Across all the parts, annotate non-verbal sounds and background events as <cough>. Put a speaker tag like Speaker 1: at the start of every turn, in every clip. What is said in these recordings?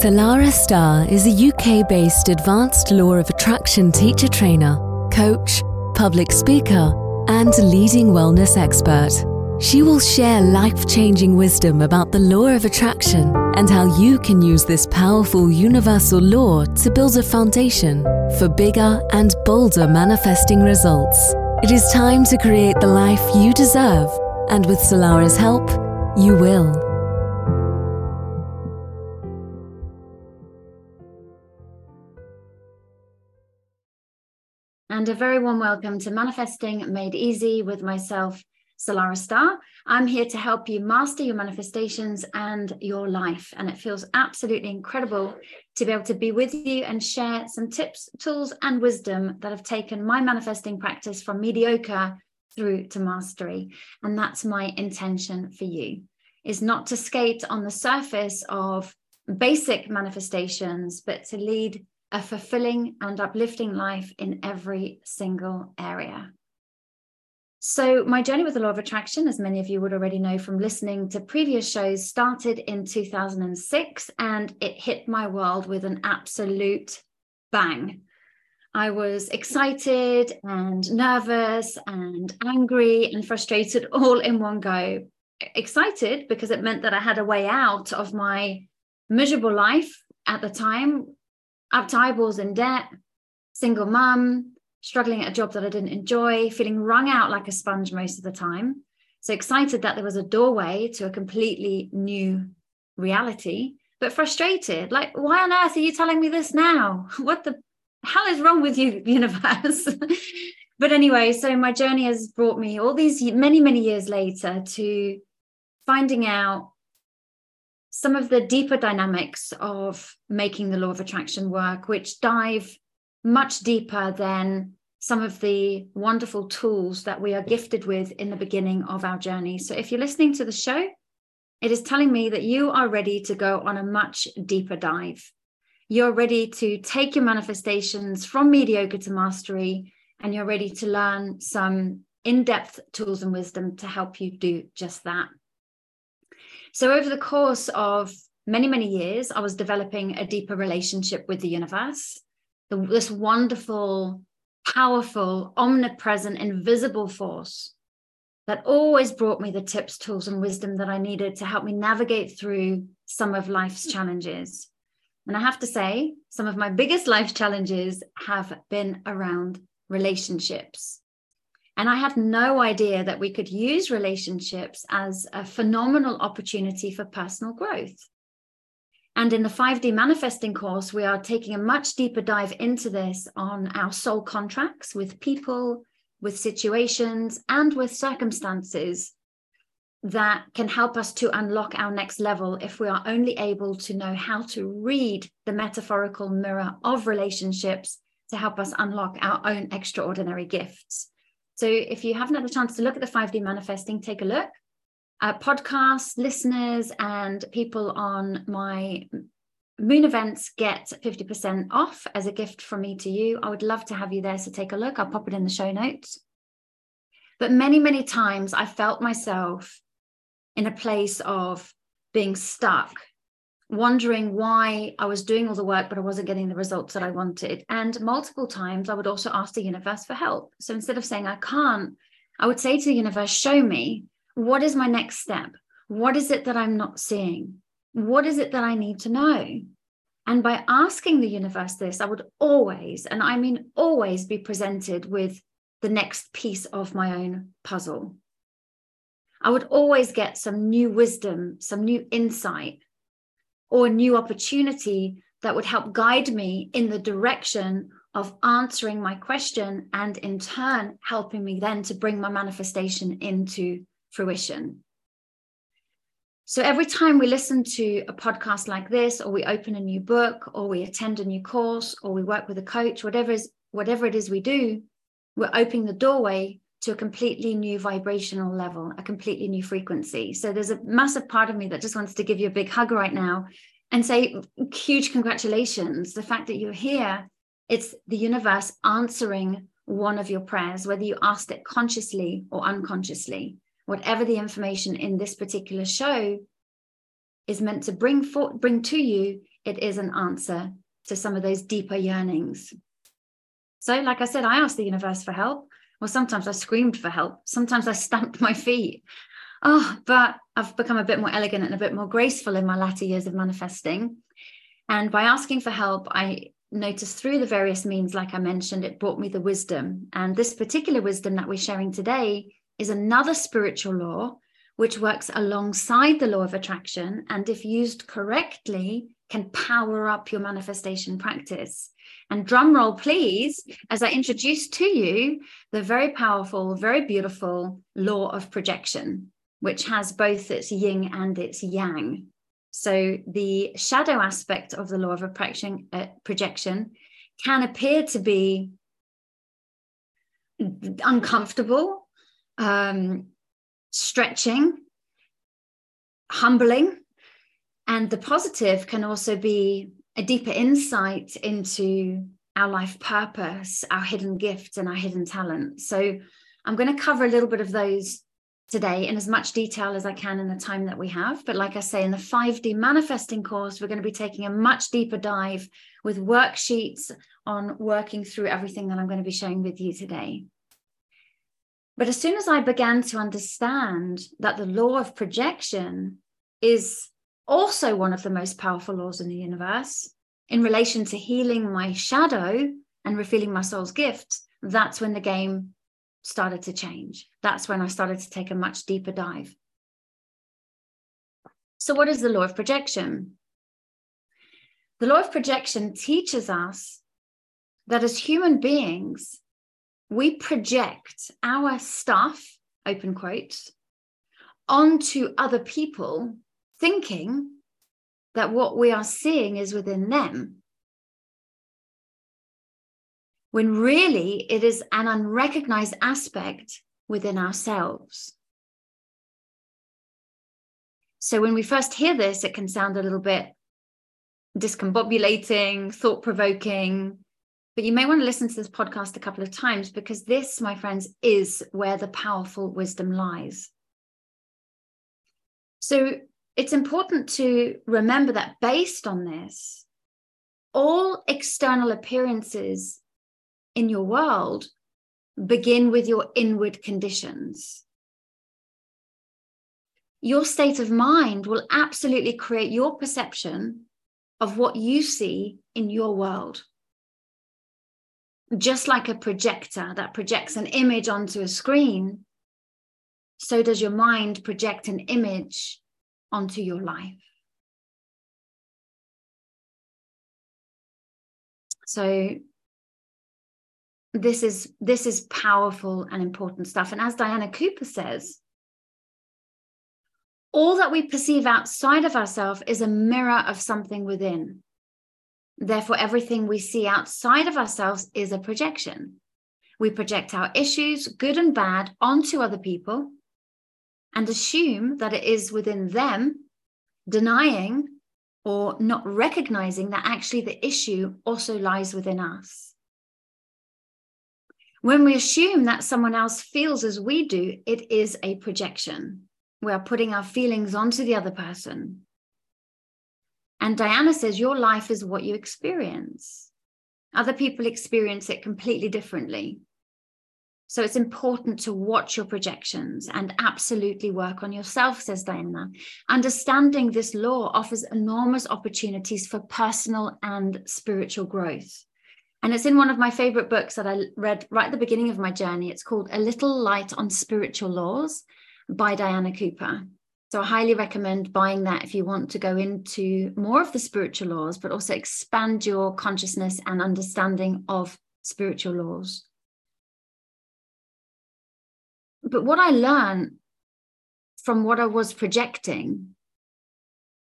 Speaker 1: Salarah Starre is a UK based advanced law of attraction teacher trainer, coach, public speaker, and leading wellness expert. She will share life changing wisdom about the law of attraction and how you can use this powerful universal law to build a foundation for bigger and bolder manifesting results. It is time to create the life you deserve, and with Salarah's help, you will.
Speaker 2: And a very warm welcome to Manifesting Made Easy with myself, Salarah Starre. I'm here to help you master your manifestations and your life. And it feels absolutely incredible to be able to be with you and share some tips, tools, and wisdom that have taken my manifesting practice from mediocre through to mastery. And that's my intention for you is not to skate on the surface of basic manifestations, but to lead a fulfilling and uplifting life in every single area. So, my journey with the law of attraction, as many of you would already know from listening to previous shows, started in 2006 and it hit my world with an absolute bang. I was excited and nervous and angry and frustrated <laughs> all in one go. Excited because it meant that I had a way out of my miserable life at the time, up to eyeballs in debt, single mum, struggling at a job that I didn't enjoy, feeling wrung out like a sponge most of the time. So excited that there was a doorway to a completely new reality, but frustrated. Like, why on earth are you telling me this now? <laughs> What the hell is wrong with you, <laughs> universe? <laughs> but anyway, so my journey has brought me all these many, many years later to finding out some of the deeper dynamics of making the law of attraction work, which dive much deeper than some of the wonderful tools that we are gifted with in the beginning of our journey. So, if you're listening to the show, it is telling me that you are ready to go on a much deeper dive. You're ready to take your manifestations from mediocre to mastery, and you're ready to learn some in depth tools and wisdom to help you do just that. So, over the course of many, many years, I was developing a deeper relationship with the universe the, this wonderful, powerful, omnipresent, invisible force that always brought me the tips, tools, and wisdom that I needed to help me navigate through some of life's challenges. And I have to say, some of my biggest life challenges have been around relationships. And I had no idea that we could use relationships as a phenomenal opportunity for personal growth. And in the 5D manifesting course, we are taking a much deeper dive into this on our soul contracts with people, with situations, and with circumstances that can help us to unlock our next level if we are only able to know how to read the metaphorical mirror of relationships to help us unlock our own extraordinary gifts. So, if you haven't had a chance to look at the 5D manifesting, take a look uh, podcast listeners and people on my moon events get 50% off as a gift from me to you. I would love to have you there. So take a look. I'll pop it in the show notes. But many, many times I felt myself in a place of being stuck, wondering why I was doing all the work, but I wasn't getting the results that I wanted. And multiple times I would also ask the universe for help. So instead of saying, I can't, I would say to the universe, show me, what is my next step? What is it that I'm not seeing? What is it that I need to know? And by asking the universe this, I would always, and I mean always, be presented with the next piece of my own puzzle. I would always get some new wisdom, some new insight, or a new opportunity that would help guide me in the direction of answering my question and in turn helping me then to bring my manifestation into fruition. So every time we listen to a podcast like this, or we open a new book, or we attend a new course, or we work with a coach, whatever is whatever it is we do, we're opening the doorway to a completely new vibrational level, a completely new frequency. So there's a massive part of me that just wants to give you a big hug right now and say huge congratulations. The fact that you're here, it's the universe answering one of your prayers, whether you asked it consciously or unconsciously whatever the information in this particular show is meant to bring for, bring to you it is an answer to some of those deeper yearnings. So, like I said, I asked the universe for help. Well, sometimes I screamed for help. Sometimes I stamped my feet. Oh, but I've become a bit more elegant and a bit more graceful in my latter years of manifesting. And by asking for help, I noticed through the various means, like I mentioned, it brought me the wisdom. And this particular wisdom that we're sharing today is another spiritual law which works alongside the law of attraction. And if used correctly, can power up your manifestation practice. And drum roll, please, as I introduce to you the very powerful, very beautiful law of projection, which has both its yin and its yang. So the shadow aspect of the law of projection, uh, projection can appear to be uncomfortable, um, stretching, humbling. And the positive can also be a deeper insight into our life purpose, our hidden gifts, and our hidden talents. So I'm going to cover a little bit of those today in as much detail as I can in the time that we have. But like I say, in the 5D manifesting course, we're going to be taking a much deeper dive with worksheets on working through everything that I'm going to be sharing with you today. But as soon as I began to understand that the law of projection is also one of the most powerful laws in the universe in relation to healing my shadow and revealing my soul's gift, that's when the game started to change. That's when I started to take a much deeper dive. So, what is the law of projection? The law of projection teaches us that as human beings, we project our stuff, open quotes, onto other people, thinking that what we are seeing is within them when really it is an unrecognized aspect within ourselves. So when we first hear this, it can sound a little bit discombobulating, thought provoking. But you may want to listen to this podcast a couple of times because this, my friends, is where the powerful wisdom lies. So it's important to remember that based on this, all external appearances in your world begin with your inward conditions. Your state of mind will absolutely create your perception of what you see in your world. Just like a projector that projects an image onto a screen, so does your mind project an image onto your life. So this is this is powerful and important stuff. And as diana cooper says all that we perceive outside of ourselves is a mirror of something within. Therefore everything we see outside of ourselves is a projection. We project our issues good and bad onto other people and assume that it is within them denying or not recognizing that actually the issue also lies within us when we assume that someone else feels as we do, it is a projection. We are putting our feelings onto the other person. And Diana says, Your life is what you experience. Other people experience it completely differently. So it's important to watch your projections and absolutely work on yourself, says Diana. Understanding this law offers enormous opportunities for personal and spiritual growth. And it's in one of my favorite books that I read right at the beginning of my journey. It's called A Little Light on Spiritual Laws by Diana Cooper. So I highly recommend buying that if you want to go into more of the spiritual laws, but also expand your consciousness and understanding of spiritual laws. But what I learned from what I was projecting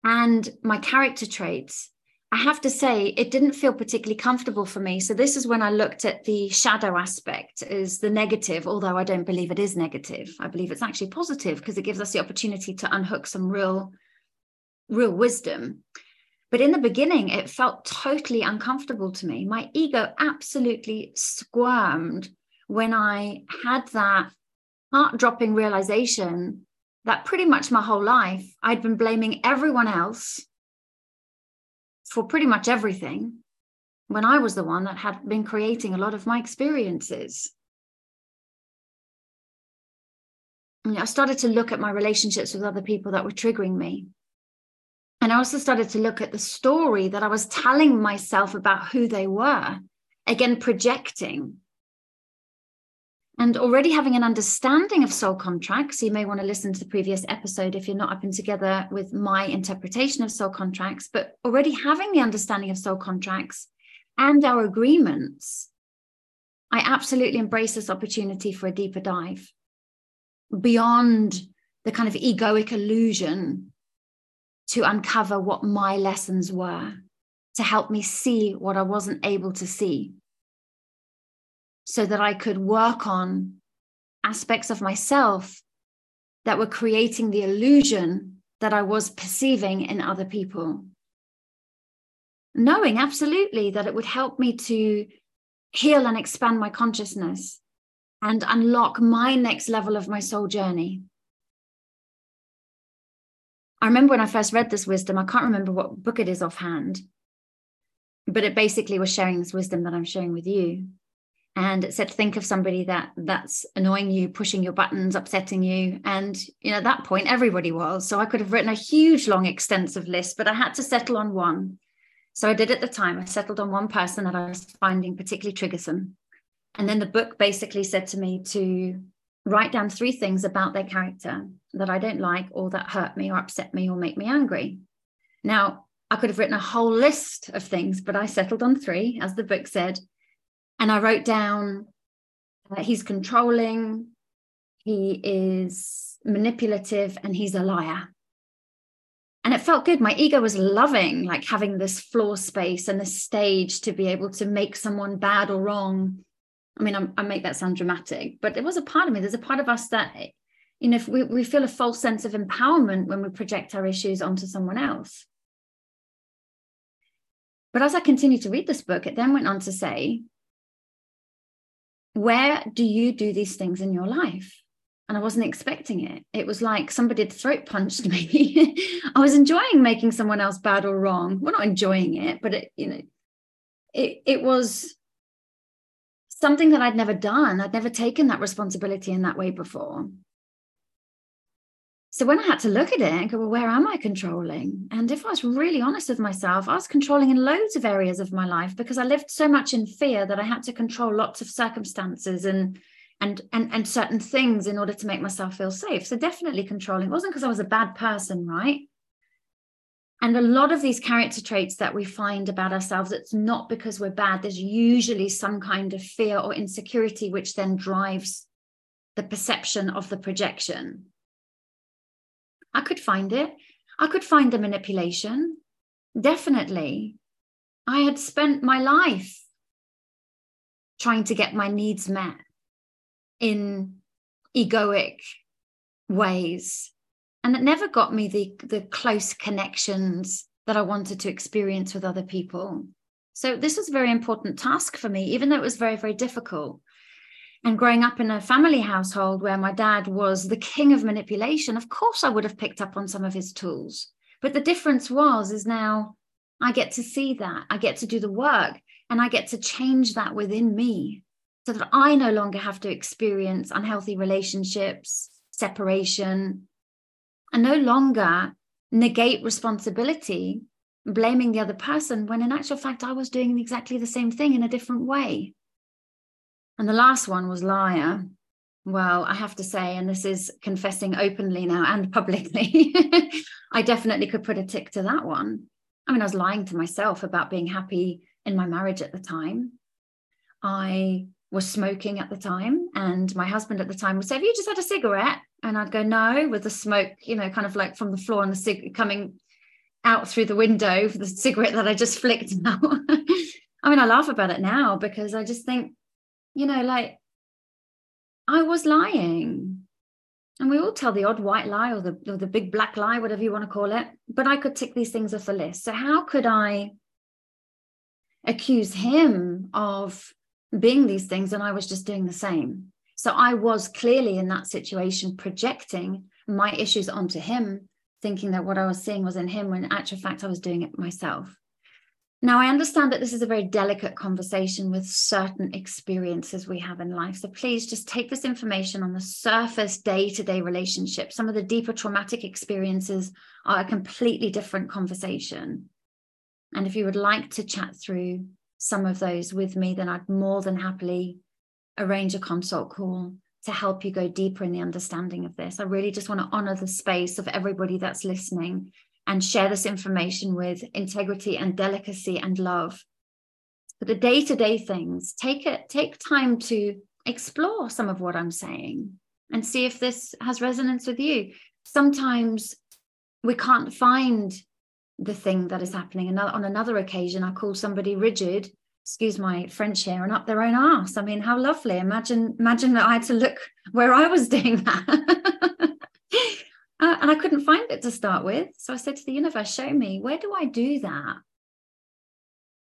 Speaker 2: and my character traits I have to say, it didn't feel particularly comfortable for me. So this is when I looked at the shadow aspect as the negative, although I don't believe it is negative. I believe it's actually positive because it gives us the opportunity to unhook some real, real wisdom. But in the beginning, it felt totally uncomfortable to me. My ego absolutely squirmed when I had that heart dropping realization that pretty much my whole life I'd been blaming everyone else for pretty much everything when I was the one that had been creating a lot of my experiences. I started to look at my relationships with other people that were triggering me. And I also started to look at the story that I was telling myself about who they were, again, projecting. And already having an understanding of soul contracts, you may want to listen to the previous episode if you're not up and together with my interpretation of soul contracts, but already having the understanding of soul contracts and our agreements, I absolutely embrace this opportunity for a deeper dive beyond the kind of egoic illusion to uncover what my lessons were, to help me see what I wasn't able to see, so that I could work on aspects of myself that were creating the illusion that I was perceiving in other people. Knowing absolutely that it would help me to heal and expand my consciousness and unlock my next level of my soul journey. I remember when I first read this wisdom, I can't remember what book it is offhand, but it basically was sharing this wisdom that I'm sharing with you. And it said, think of somebody that that's annoying you, pushing your buttons, upsetting you. And you know, at that point, everybody was. So I could have written a huge, long, extensive list, but I had to settle on one. So I did at the time. I settled on one person that I was finding particularly triggersome. And then the book basically said to me to write down three things about their character that I don't like or that hurt me or upset me or make me angry. Now, I could have written a whole list of things, but I settled on three, as the book said. And I wrote down uh, he's controlling, he is manipulative, and he's a liar. And it felt good. My ego was loving like having this floor space and this stage to be able to make someone bad or wrong I mean, I'm, i make that sound dramatic, but there was a part of me, there's a part of us that, you know, we, we feel a false sense of empowerment when we project our issues onto someone else. But as I continued to read this book, it then went on to say, where do you do these things in your life? And I wasn't expecting it. It was like somebody had throat punched <laughs> me. I was enjoying making someone else bad or wrong. We're not enjoying it, but it, you know, it, it was something that I'd never done. I'd never taken that responsibility in that way before. So when I had to look at it and go, well, where am I controlling? And if I was really honest with myself, I was controlling in loads of areas of my life because I lived so much in fear that I had to control lots of circumstances and and and and certain things in order to make myself feel safe. So definitely controlling. It wasn't because I was a bad person, right? And a lot of these character traits that we find about ourselves, it's not because we're bad. There's usually some kind of fear or insecurity, which then drives the perception of the projection. I could find it. I could find the manipulation. Definitely. I had spent my life trying to get my needs met in egoic ways and it never got me the the close connections that I wanted to experience with other people. So this was a very important task for me, even though it was very, very difficult. And growing up in a family household where my dad was the king of manipulation, of course I would have picked up on some of his tools. But the difference was is now I get to see that, I get to do the work, and I get to change that within me so that I no longer have to experience unhealthy relationships, separation, and no longer negate responsibility, blaming the other person, when in actual fact, I was doing exactly the same thing in a different way. And the last one was liar. Well, I have to say, and this is confessing openly now and publicly, <laughs> I definitely could put a tick to that one. I mean, I was lying to myself about being happy in my marriage at the time. I was smoking at the time, and my husband at the time would say, Have you just had a cigarette? And I'd go, no, with the smoke, you know, kind of like from the floor and the cig coming out through the window for the cigarette that I just flicked <laughs> now. I mean, I laugh about it now because I just think, you know, like I was lying. And we all tell the odd white lie or the, or the big black lie, whatever you want to call it. But I could tick these things off the list. So, how could I accuse him of being these things and I was just doing the same? So I was clearly in that situation projecting my issues onto him, thinking that what I was seeing was in him when in actual fact I was doing it myself. Now, I understand that this is a very delicate conversation with certain experiences we have in life. So please just take this information on the surface day to day relationship. Some of the deeper traumatic experiences are a completely different conversation. And if you would like to chat through some of those with me, then I'd more than happily arrange a consult call to help you go deeper in the understanding of this. I really just want to honor the space of everybody that's listening and share this information with integrity and delicacy and love. But the day-to-day things, take it, take time to explore some of what I'm saying and see if this has resonance with you. Sometimes we can't find the thing that is happening. And on another occasion, I call somebody rigid, excuse my French here, and up their own ass. I mean, how lovely. Imagine, imagine that I had to look where I was <laughs> doing that. Uh, and I couldn't find it to start with. So I said to the universe, show me, where do I do that?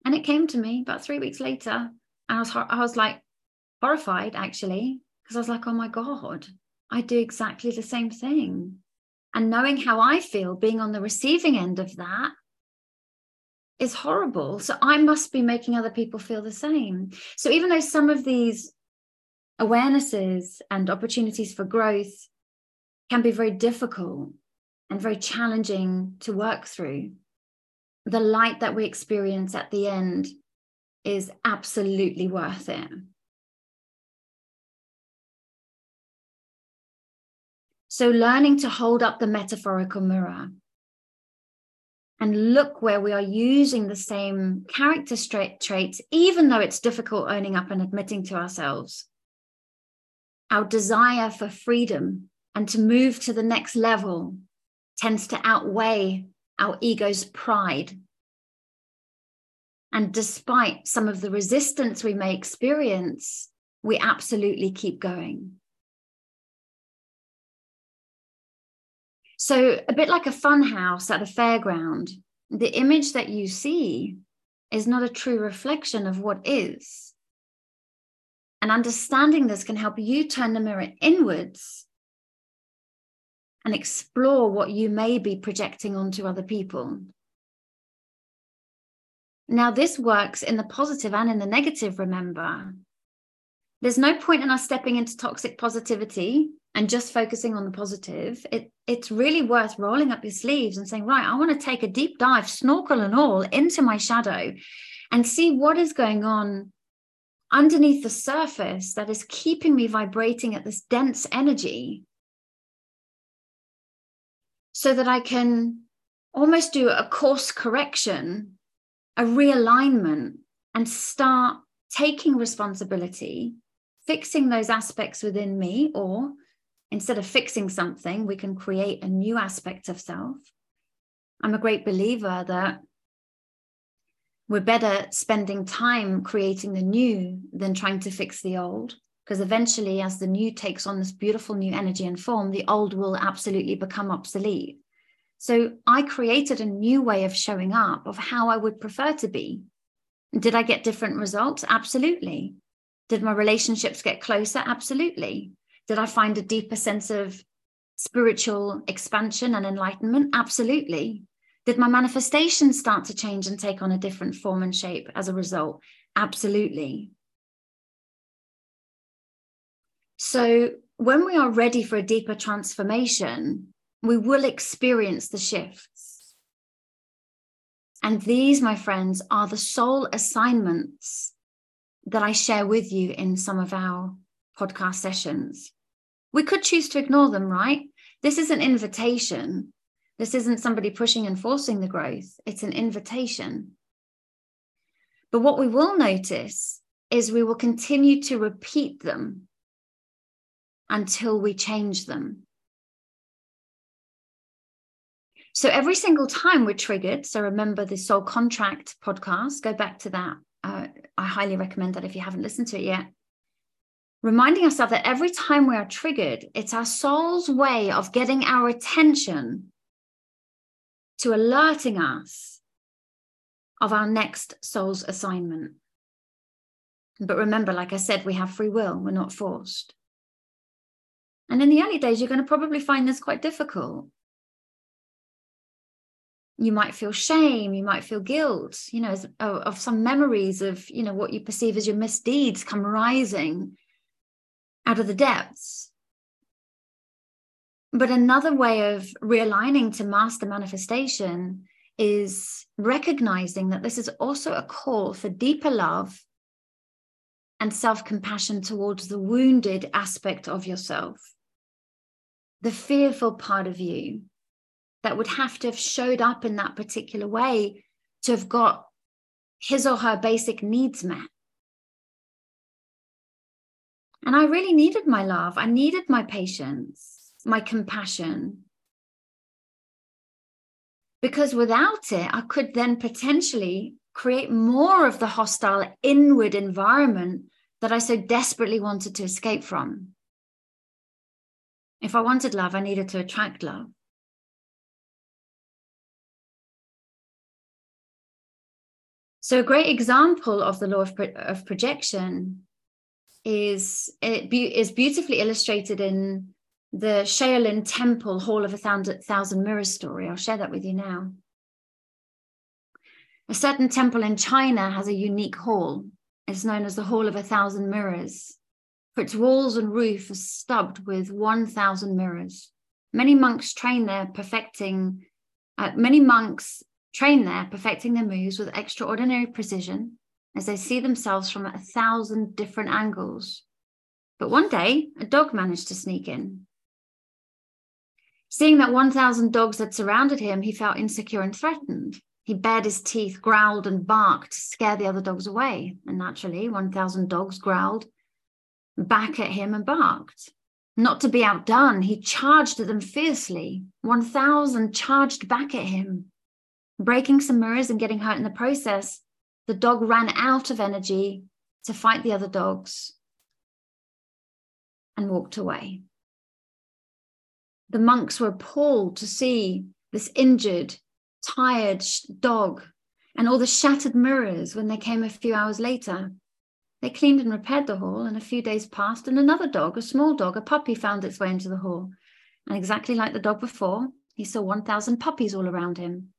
Speaker 2: And it came to me about three weeks later. And I was, I was like horrified, actually, because I was like, oh my God, I do exactly the same thing. And knowing how I feel being on the receiving end of that is horrible. So I must be making other people feel the same. So even though some of these awarenesses and opportunities for growth can be very difficult and very challenging to work through. The light that we experience at the end is absolutely worth it. So, learning to hold up the metaphorical mirror and look where we are using the same character traits, even though it's difficult owning up and admitting to ourselves. Our desire for freedom and to move to the next level tends to outweigh our ego's pride. And despite some of the resistance we may experience, we absolutely keep going. So, a bit like a fun house at a fairground, the image that you see is not a true reflection of what is. And understanding this can help you turn the mirror inwards and explore what you may be projecting onto other people. Now, this works in the positive and in the negative, remember. There's no point in us stepping into toxic positivity and just focusing on the positive. It, it's really worth rolling up your sleeves and saying, right, I want to take a deep dive, snorkel and all, into my shadow and see what is going on underneath the surface that is keeping me vibrating at this dense energy so that I can almost do a course correction, a realignment, and start taking responsibility, fixing those aspects within me, or instead of fixing something, we can create a new aspect of self. I'm a great believer that we're better spending time creating the new than trying to fix the old because eventually as the new takes on this beautiful new energy and form the old will absolutely become obsolete. So i created a new way of showing up of how i would prefer to be. Did i get different results? Absolutely. Did my relationships get closer? Absolutely. Did i find a deeper sense of spiritual expansion and enlightenment? Absolutely. Did my manifestation start to change and take on a different form and shape as a result? Absolutely so, when we are ready for a deeper transformation, we will experience the shifts. And these, my friends, are the soul assignments that I share with you in some of our podcast sessions. We could choose to ignore them, right? This is an invitation. This isn't somebody pushing and forcing the growth, it's an invitation. But what we will notice is we will continue to repeat them until we change them. So every single time we're triggered, so remember the Soul Contract podcast, go back to that. Uh, I highly recommend that if you haven't listened to it yet. Reminding ourselves that every time we are triggered, it's our soul's way of getting our attention to alerting us of our next soul's assignment. But remember, like I said, we have free will, we're not forced. And in the early days, you're going to probably find this quite difficult. you might feel shame you might feel guilt you know of, oh, of some memories of you know what you perceive as your misdeeds come rising out of the depths but another way of realigning to master manifestation is recognizing that this is also a call for deeper love and self compassion towards the wounded aspect of yourself, the fearful part of you that would have to have showed up in that particular way to have got his or her basic needs met. And I really needed my love. I needed my patience, my compassion. Because without it, I could then potentially create more of the hostile inward environment that I so desperately wanted to escape from. If I wanted love, I needed to attract love. So, a great example of the law of, of projection is it be- is beautifully illustrated in the Shaolin Temple Hall of a Thousand, Thousand Mirrors story. I'll share that with you now. A certain temple in China has a unique hall. It's known as the Hall of a Thousand Mirrors, for its walls and roof are stubbed with 1,000 mirrors. Many monks train there, perfecting, uh, many monks train there, perfecting their moves with extraordinary precision as they see themselves from a thousand different angles. But one day, a dog managed to sneak in. Seeing that 1,000 dogs had surrounded him, he felt insecure and threatened. He bared his teeth, growled, and barked to scare the other dogs away. And naturally, 1,000 dogs growled back at him and barked. Not to be outdone, he charged at them fiercely. 1,000 charged back at him breaking some mirrors and getting hurt in the process, the dog ran out of energy to fight the other dogs and walked away. The monks were appalled to see this injured, tired dog and all the shattered mirrors when they came a few hours later. They cleaned and repaired the hall, and a few days passed, and another dog, a small dog, a puppy, found its way into the hall. And exactly like the dog before, he saw 1,000 puppies all around him.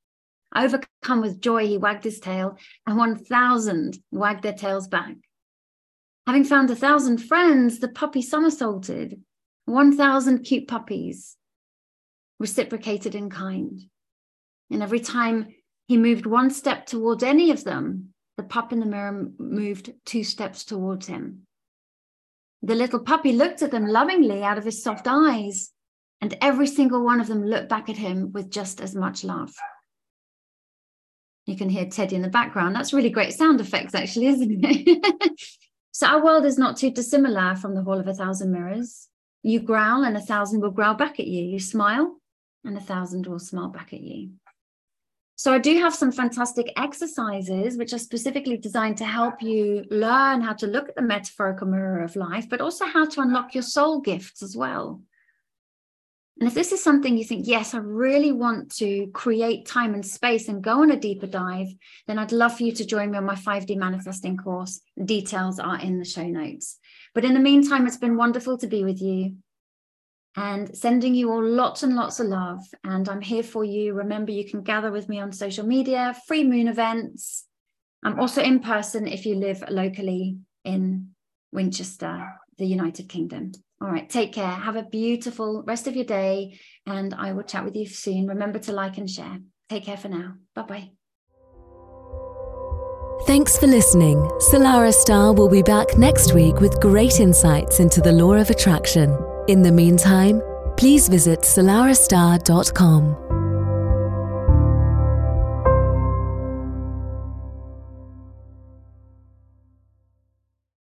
Speaker 2: Overcome with joy, he wagged his tail, and 1,000 wagged their tails back. Having found a thousand friends, the puppy somersaulted. 1,000 cute puppies reciprocated in kind. And every time he moved one step towards any of them, the pup in the mirror moved two steps towards him. The little puppy looked at them lovingly out of his soft eyes, and every single one of them looked back at him with just as much love. You can hear Teddy in the background. That's really great sound effects, actually, isn't it? <laughs> so our world is not too dissimilar from the Hall of a Thousand Mirrors. You growl, and a thousand will growl back at you. You smile, and a thousand will smile back at you. So I do have some fantastic exercises which are specifically designed to help you learn how to look at the metaphorical mirror of life, but also how to unlock your soul gifts as well. And if this is something you think, yes, I really want to create time and space and go on a deeper dive, then I'd love for you to join me on my 5D manifesting course. Details are in the show notes. But in the meantime, it's been wonderful to be with you and sending you all lots and lots of love. And I'm here for you. Remember, you can gather with me on social media, free moon events. I'm also in person if you live locally in Winchester, the United Kingdom. All right, take care. Have a beautiful rest of your day, and I will chat with you soon. Remember to like and share. Take care for now. Bye bye.
Speaker 1: Thanks for listening. Salarah Starre will be back next week with great insights into the law of attraction. In the meantime, please visit solarastar.com.